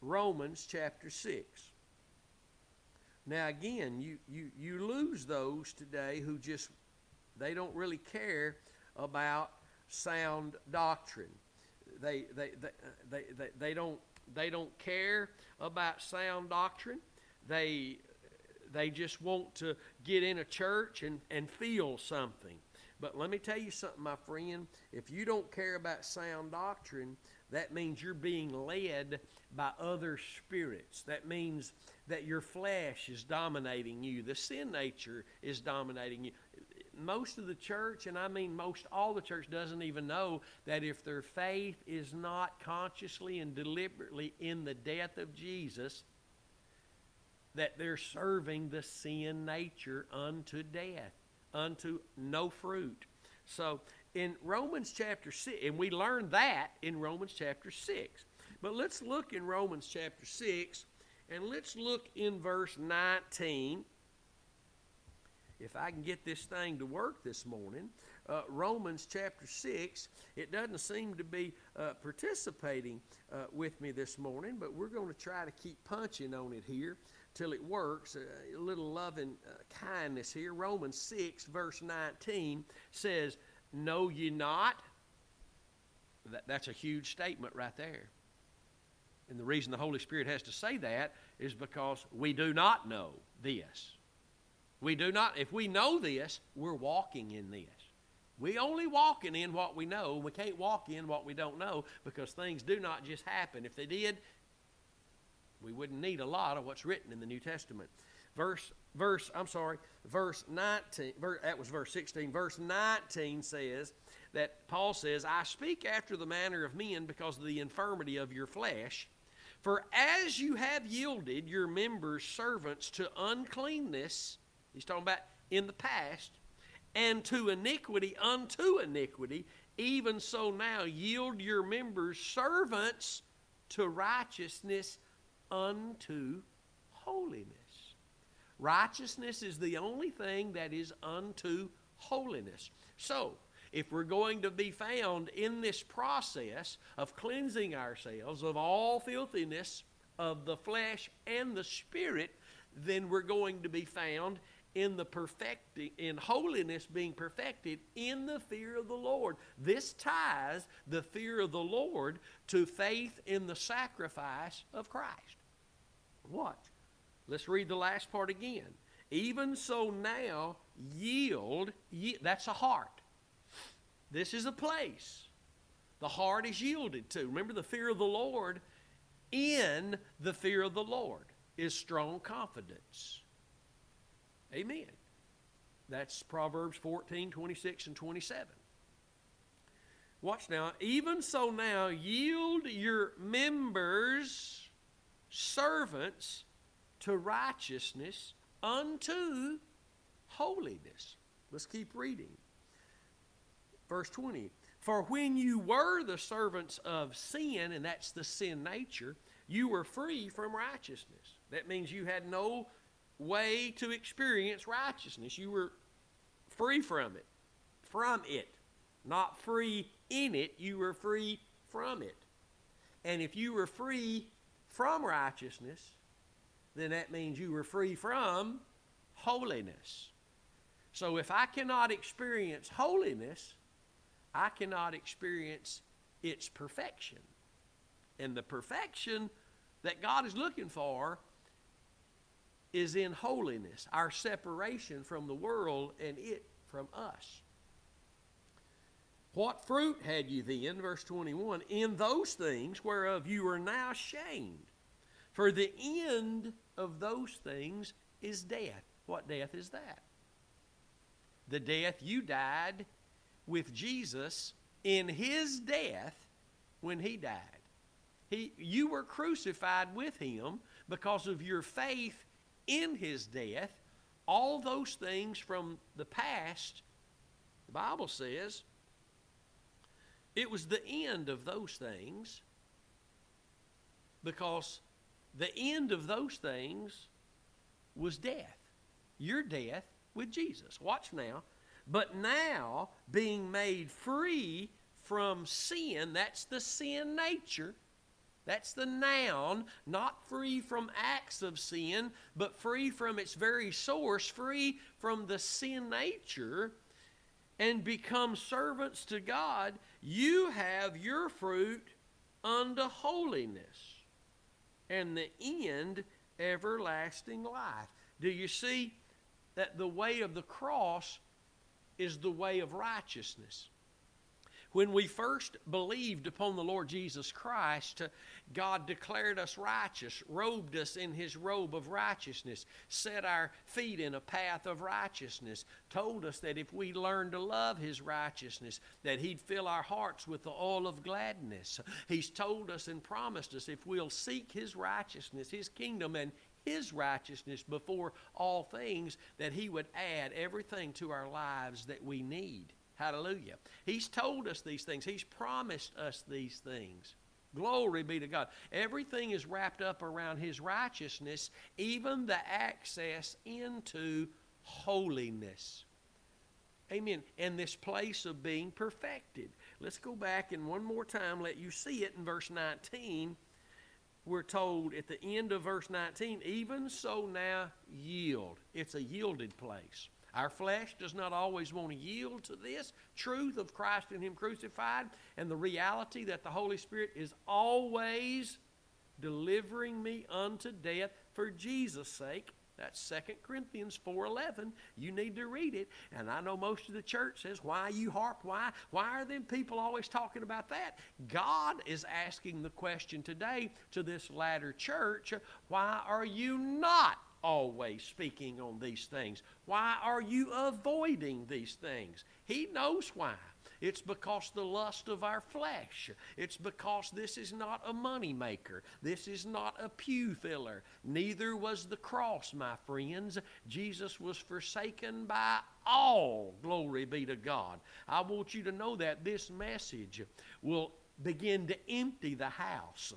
Romans chapter 6. Now, again, you, you, you lose those today who just, they don't really care about sound doctrine. They, they, they, they, they, don't, they don't care about sound doctrine. They, they just want to get in a church and, and feel something. But let me tell you something, my friend. If you don't care about sound doctrine, that means you're being led by other spirits. That means that your flesh is dominating you, the sin nature is dominating you. Most of the church, and I mean most all the church, doesn't even know that if their faith is not consciously and deliberately in the death of Jesus, that they're serving the sin nature unto death, unto no fruit. So in Romans chapter 6, and we learned that in Romans chapter 6. But let's look in Romans chapter 6, and let's look in verse 19. If I can get this thing to work this morning, uh, Romans chapter 6, it doesn't seem to be uh, participating uh, with me this morning, but we're going to try to keep punching on it here till it works. a little loving uh, kindness here. Romans 6, verse 19 says, Know ye not? That, that's a huge statement right there. And the reason the Holy Spirit has to say that is because we do not know this. We do not, if we know this, we're walking in this. We only walking in what we know. We can't walk in what we don't know because things do not just happen. If they did, we wouldn't need a lot of what's written in the New Testament. Verse, verse, I'm sorry, verse 19, verse, that was verse 16. Verse 19 says that Paul says, I speak after the manner of men because of the infirmity of your flesh. For as you have yielded your members servants to uncleanness, he's talking about in the past, and to iniquity unto iniquity, even so now yield your members servants to righteousness unto holiness. Righteousness is the only thing that is unto holiness. So, if we're going to be found in this process of cleansing ourselves of all filthiness of the flesh and the spirit, then we're going to be found in the perfecting in holiness being perfected in the fear of the Lord. This ties the fear of the Lord to faith in the sacrifice of Christ. Watch. Let's read the last part again. Even so now yield, ye, that's a heart. This is a place. The heart is yielded to. Remember the fear of the Lord in the fear of the Lord is strong confidence. Amen. That's Proverbs 14, 26, and 27. Watch now. Even so now, yield your members, servants, to righteousness unto holiness. Let's keep reading. Verse 20. For when you were the servants of sin, and that's the sin nature, you were free from righteousness. That means you had no way to experience righteousness. You were free from it. From it. Not free in it, you were free from it. And if you were free from righteousness, then that means you were free from holiness. So if I cannot experience holiness, I cannot experience its perfection. And the perfection that God is looking for is in holiness, our separation from the world and it from us. What fruit had you then, verse 21, in those things whereof you are now ashamed? For the end of those things is death. What death is that? The death you died with Jesus in his death when he died. He, you were crucified with him because of your faith in his death. All those things from the past, the Bible says, it was the end of those things because the end of those things was death. Your death with Jesus. Watch now. But now, being made free from sin, that's the sin nature. That's the noun, not free from acts of sin, but free from its very source, free from the sin nature and become servants to God, you have your fruit unto holiness, and the end everlasting life. Do you see that the way of the cross is the way of righteousness? When we first believed upon the Lord Jesus Christ, uh, God declared us righteous, robed us in his robe of righteousness, set our feet in a path of righteousness, told us that if we learn to love his righteousness, that he'd fill our hearts with the oil of gladness. He's told us and promised us if we'll seek his righteousness, his kingdom, and his righteousness before all things, that he would add everything to our lives that we need. Hallelujah. He's told us these things, He's promised us these things. Glory be to God. Everything is wrapped up around His righteousness, even the access into holiness. Amen. And this place of being perfected. Let's go back and one more time let you see it in verse 19. We're told at the end of verse 19, even so now yield. It's a yielded place. Our flesh does not always want to yield to this truth of Christ and Him crucified and the reality that the Holy Spirit is always delivering me unto death for Jesus' sake. That's 2 Corinthians 4.11. You need to read it. And I know most of the church says, why you harp? Why? Why are them people always talking about that? God is asking the question today to this latter church, why are you not always speaking on these things? Why are you avoiding these things? He knows why. It's because the lust of our flesh. It's because this is not a money maker. This is not a pew filler. Neither was the cross, my friends. Jesus was forsaken by all. Glory be to God. I want you to know that this message will begin to empty the house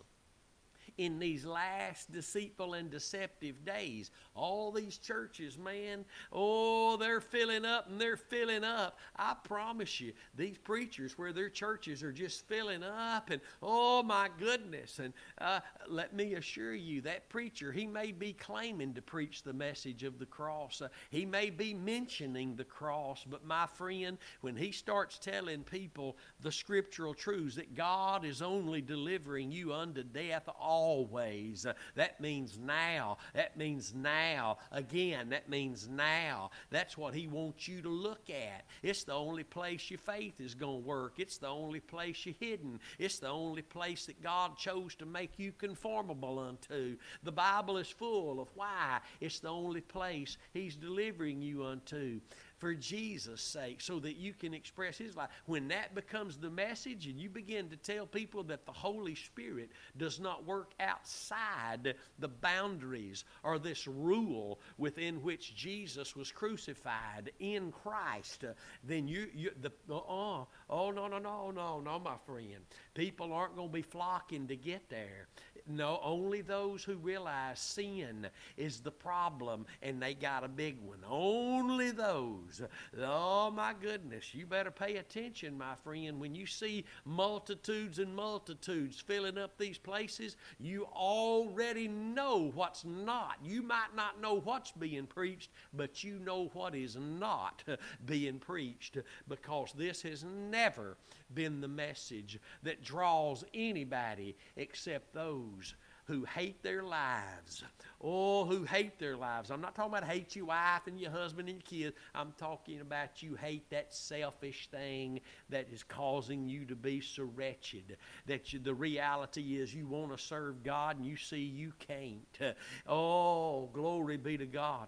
in these last deceitful and deceptive days. All these churches, man, oh, they're filling up and they're filling up. I promise you, these preachers where their churches are just filling up, and oh my goodness. And uh, let me assure you, that preacher, he may be claiming to preach the message of the cross, uh, he may be mentioning the cross, but my friend, when he starts telling people the scriptural truths that God is only delivering you unto death all always. Uh, that means now. That means now. Again, that means now. That's what He wants you to look at. It's the only place your faith is going to work. It's the only place you're hidden. It's the only place that God chose to make you conformable unto. The Bible is full of why. It's the only place He's delivering you unto for Jesus' sake so that you can express His life. When that becomes the message and you begin to tell people that the Holy Spirit does not work outside the boundaries or this rule within which Jesus was crucified in Christ, uh, then you, you the, oh, oh, no, no, no, no, no, my friend. People aren't going to be flocking to get there no, only those who realize sin is the problem and they got a big one. Only those. Oh my goodness, you better pay attention, my friend. When you see multitudes and multitudes filling up these places, you already know what's not. You might not know what's being preached, but you know what is not [LAUGHS] being preached because this has never been the message that draws anybody except those who hate their lives. Oh, who hate their lives. I'm not talking about hate your wife and your husband and your kids. I'm talking about you hate that selfish thing that is causing you to be so wretched. That you, the reality is you want to serve God and you see you can't. Oh, glory be to God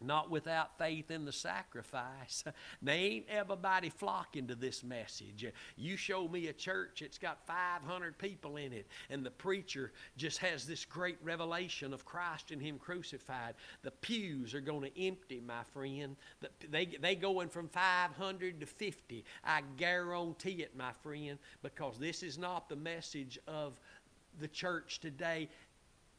not without faith in the sacrifice. [LAUGHS] They ain't everybody flocking to this message. You show me a church that's got 500 people in it, and the preacher just has this great revelation of Christ and Him crucified. The pews are going to empty, my friend. They they going from 500 to 50. I guarantee it, my friend, because this is not the message of the church today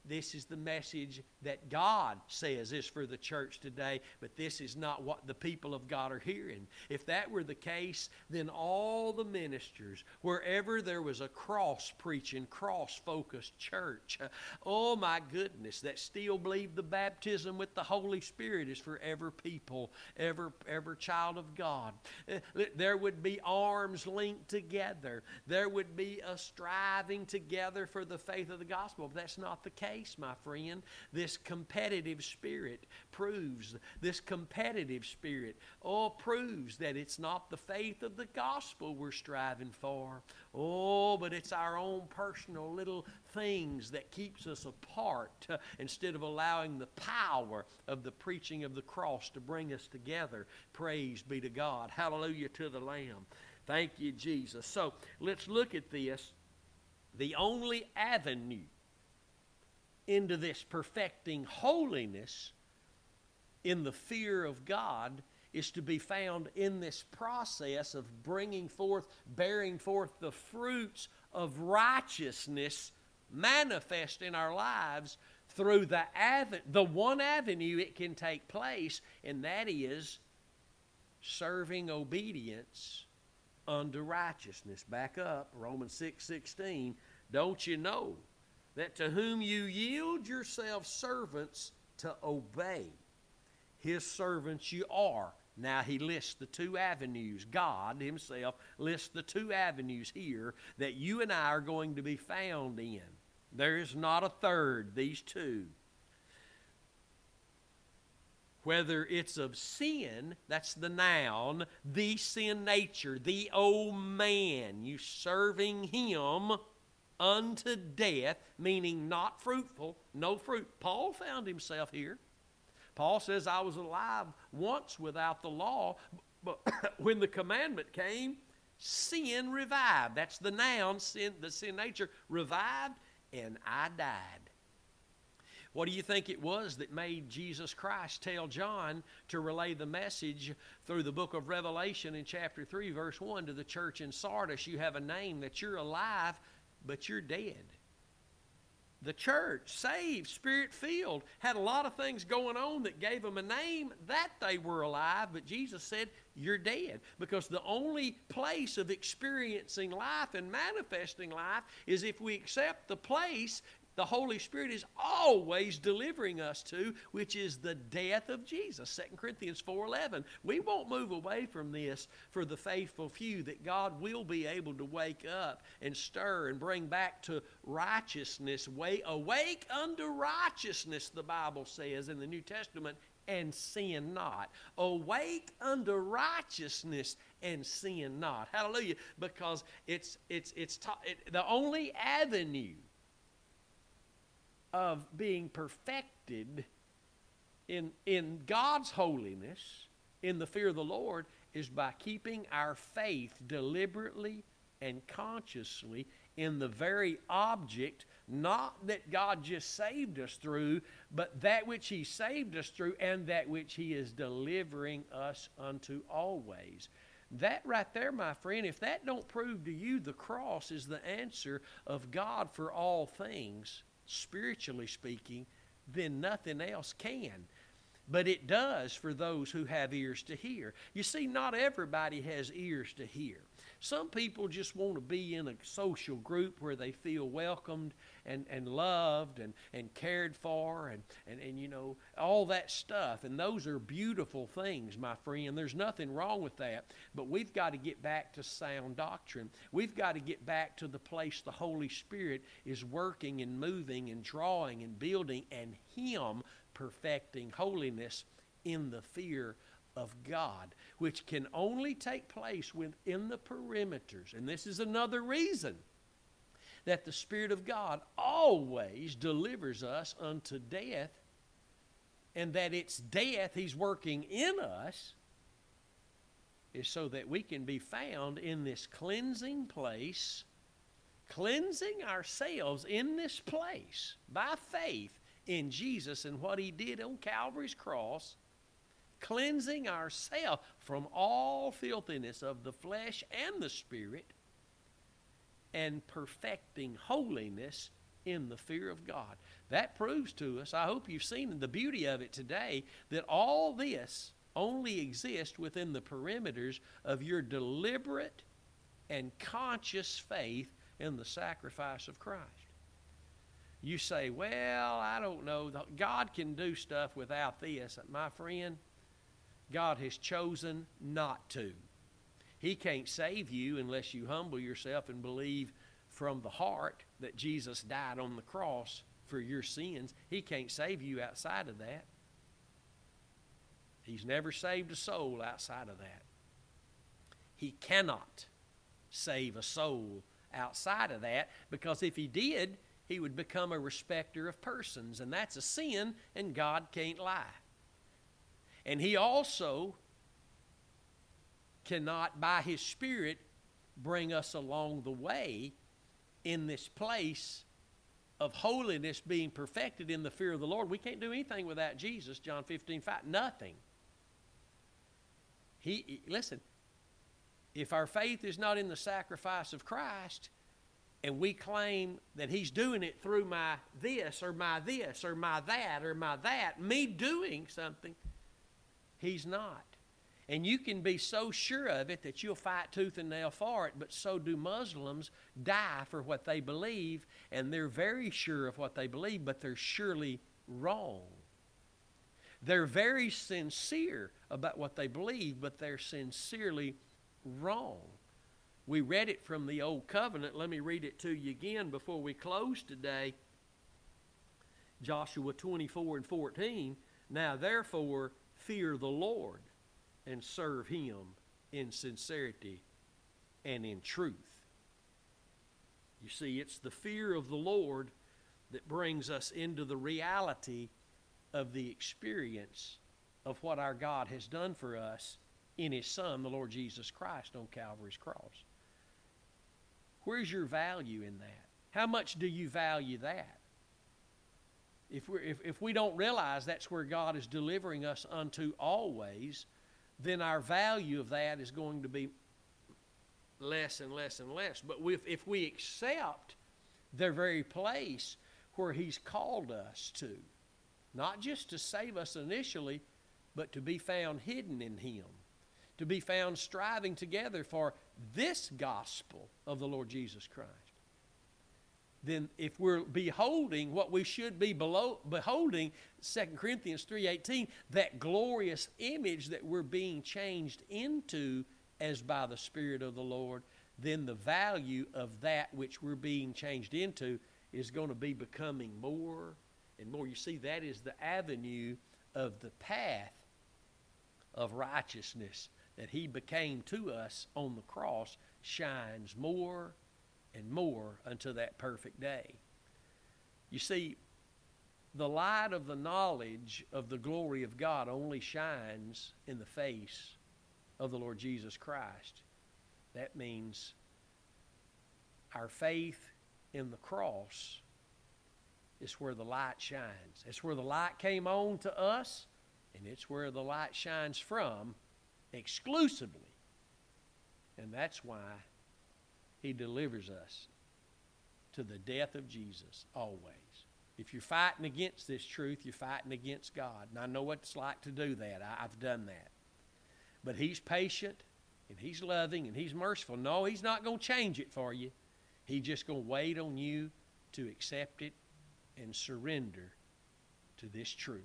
this is the message that God says is for the church today, but this is not what the people of God are hearing. If that were the case, then all the ministers, wherever there was a cross preaching, cross focused church, oh my goodness, that still believe the baptism with the Holy Spirit is for every people, every, every child of God. Eh, there would be arms linked together, there would be a striving together for the faith of the gospel. But that's not the case my friend. This competitive spirit proves, this competitive spirit, oh, proves that it's not the faith of the gospel we're striving for. Oh, but it's our own personal little things that keeps us apart uh, instead of allowing the power of the preaching of the cross to bring us together. Praise be to God. Hallelujah to the Lamb. Thank you, Jesus. So let's look at this. The only avenue into this perfecting holiness in the fear of God is to be found in this process of bringing forth, bearing forth the fruits of righteousness manifest in our lives through the, ave- the one avenue it can take place, and that is serving obedience unto righteousness. Back up, Romans 6 16. Don't you know that to whom you yield yourselves servants to obey, his servants you are. Now he lists the two avenues. God himself lists the two avenues here that you and I are going to be found in. There is not a third, these two. Whether it's of sin, that's the noun, the sin nature, the old man, you serving him unto death, meaning not fruitful, no fruit. Paul found himself here. Paul says, I was alive once without the law, but [COUGHS] when the commandment came, sin revived. That's the noun, sin, the sin nature revived, and I died. What do you think it was that made Jesus Christ tell John to relay the message through the book of Revelation in chapter 3, verse 1 to the church in Sardis? You have a name that you're alive but you're dead. The church, saved, spirit filled, had a lot of things going on that gave them a name that they were alive, but Jesus said, You're dead. Because the only place of experiencing life and manifesting life is if we accept the place the Holy Spirit is always delivering us to, which is the death of Jesus. 2 Corinthians 4.11. We won't move away from this for the faithful few that God will be able to wake up and stir and bring back to righteousness. Awake unto righteousness, the Bible says in the New Testament, and sin not. Awake unto righteousness and sin not. Hallelujah. Because it's, it's, it's it, the only avenue of being perfected in, in God's holiness, in the fear of the Lord, is by keeping our faith deliberately and consciously in the very object, not that God just saved us through, but that which He saved us through and that which He is delivering us unto always. That right there, my friend, if that don't prove to you the cross is the answer of God for all things, spiritually speaking, then nothing else can. But it does for those who have ears to hear. You see, not everybody has ears to hear. Some people just want to be in a social group where they feel welcomed and, and loved and, and cared for and, and, and, you know, all that stuff. And those are beautiful things, my friend. There's nothing wrong with that. But we've got to get back to sound doctrine. We've got to get back to the place the Holy Spirit is working and moving and drawing and building and Him perfecting holiness in the fear of God, which can only take place within the perimeters. And this is another reason that the Spirit of God always delivers us unto death, and that it's death He's working in us, is so that we can be found in this cleansing place, cleansing ourselves in this place by faith in Jesus and what He did on Calvary's cross, cleansing ourselves from all filthiness of the flesh and the spirit, and perfecting holiness in the fear of God. That proves to us, I hope you've seen the beauty of it today, that all this only exists within the perimeters of your deliberate and conscious faith in the sacrifice of Christ. You say, well, I don't know. God can do stuff without this. My friend, God has chosen not to. He can't save you unless you humble yourself and believe from the heart that Jesus died on the cross for your sins. He can't save you outside of that. He's never saved a soul outside of that. He cannot save a soul outside of that because if he did, he would become a respecter of persons, and that's a sin, and God can't lie. And he also cannot, by his Spirit, bring us along the way in this place of holiness being perfected in the fear of the Lord. We can't do anything without Jesus, John 15, 5. Nothing. He, listen, if our faith is not in the sacrifice of Christ, and we claim that he's doing it through my this or my this or my that or my that, me doing something, he's not. And you can be so sure of it that you'll fight tooth and nail for it, but so do Muslims die for what they believe, and they're very sure of what they believe, but they're surely wrong. They're very sincere about what they believe, but they're sincerely wrong. We read it from the Old Covenant. Let me read it to you again before we close today. Joshua 24 and 14. Now, therefore, fear the Lord and serve him in sincerity and in truth. You see, it's the fear of the Lord that brings us into the reality of the experience of what our God has done for us in His Son, the Lord Jesus Christ, on Calvary's cross. Where's your value in that? How much do you value that? If, we if, if we don't realize that's where God is delivering us unto always, then our value of that is going to be less and less and less. But if, if we accept the very place where He's called us to, not just to save us initially, but to be found hidden in Him, to be found striving together for this gospel of the Lord Jesus Christ, then if we're beholding what we should be below, beholding 2 corinthians 3.18 that glorious image that we're being changed into as by the spirit of the lord then the value of that which we're being changed into is going to be becoming more and more. You see that is the avenue of the path of righteousness that he became to us on the cross shines more and more until that perfect day. You see, the light of the knowledge of the glory of God only shines in the face of the Lord Jesus Christ. That means our faith in the cross is where the light shines. It's where the light came on to us, and it's where the light shines from exclusively And that's why he delivers us to the death of Jesus always. If you're fighting against this truth, you're fighting against God. And I know what it's like to do that. I, have done that. But He's patient and He's loving and He's merciful. No, He's not going to change it for you. He's just going to wait on you to accept it and surrender to this truth.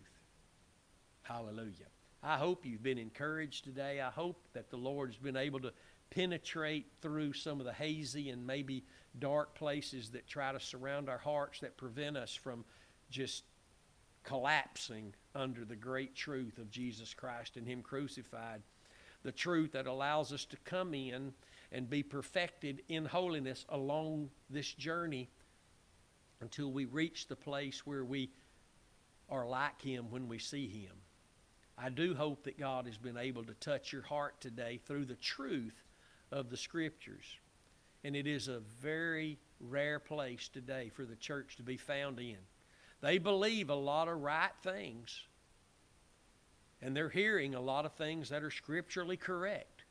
Hallelujah. I hope you've been encouraged today. I hope that the Lord has been able to penetrate through some of the hazy and maybe dark places that try to surround our hearts that prevent us from just collapsing under the great truth of Jesus Christ and Him crucified. The truth that allows us to come in and be perfected in holiness along this journey until we reach the place where we are like Him when we see Him. I do hope that God has been able to touch your heart today through the truth of the Scriptures. And it is a very rare place today for the church to be found in. They believe a lot of right things, and they're hearing a lot of things that are scripturally correct.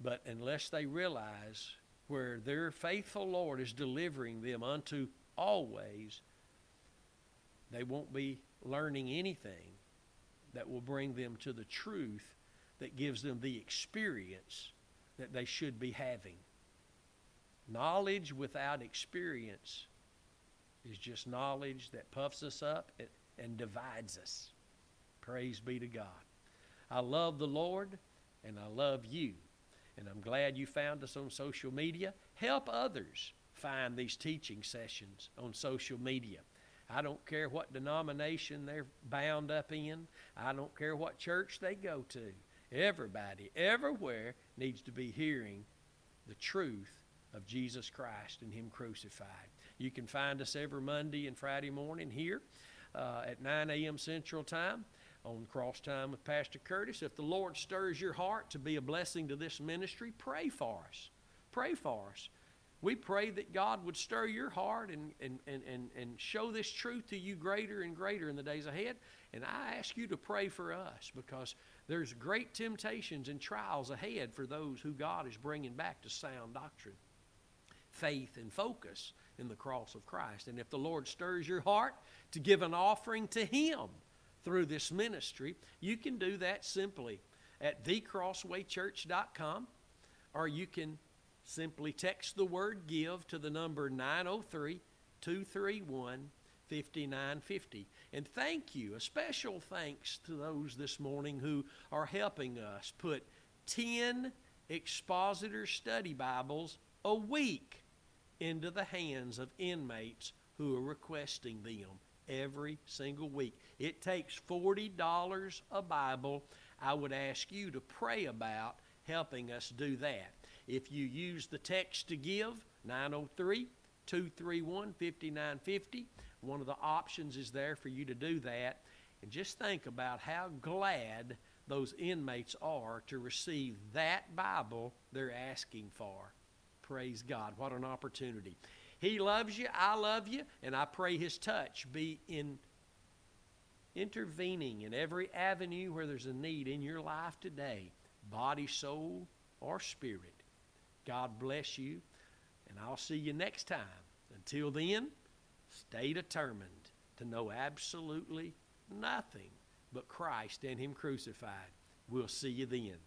But unless they realize where their faithful Lord is delivering them unto always, they won't be learning anything that will bring them to the truth that gives them the experience that they should be having. Knowledge without experience is just knowledge that puffs us up and divides us. Praise be to God. I love the Lord and I love you. And I'm glad you found us on social media. Help others find these teaching sessions on social media. I don't care what denomination they're bound up in. I don't care what church they go to. Everybody, everywhere, needs to be hearing the truth of Jesus Christ and Him crucified. You can find us every Monday and Friday morning here uh, at 9 a.m. Central Time on Cross Time with Pastor Curtis. If the Lord stirs your heart to be a blessing to this ministry, pray for us. Pray for us. We pray that God would stir your heart and, and, and, and, and show this truth to you greater and greater in the days ahead. And I ask you to pray for us because there's great temptations and trials ahead for those who God is bringing back to sound doctrine, faith, and focus in the cross of Christ. And if the Lord stirs your heart to give an offering to Him through this ministry, you can do that simply at thecrosswaychurch.com or you can Simply text the word give to the number 903 231 5950. And thank you, a special thanks to those this morning who are helping us put 10 expositor study Bibles a week into the hands of inmates who are requesting them every single week. It takes $40 a Bible. I would ask you to pray about helping us do that. If you use the text to give, 903 231 5950, one of the options is there for you to do that. And just think about how glad those inmates are to receive that Bible they're asking for. Praise God. What an opportunity. He loves you. I love you. And I pray His touch be in intervening in every avenue where there's a need in your life today body, soul, or spirit. God bless you, and I'll see you next time. Until then, stay determined to know absolutely nothing but Christ and Him crucified. We'll see you then.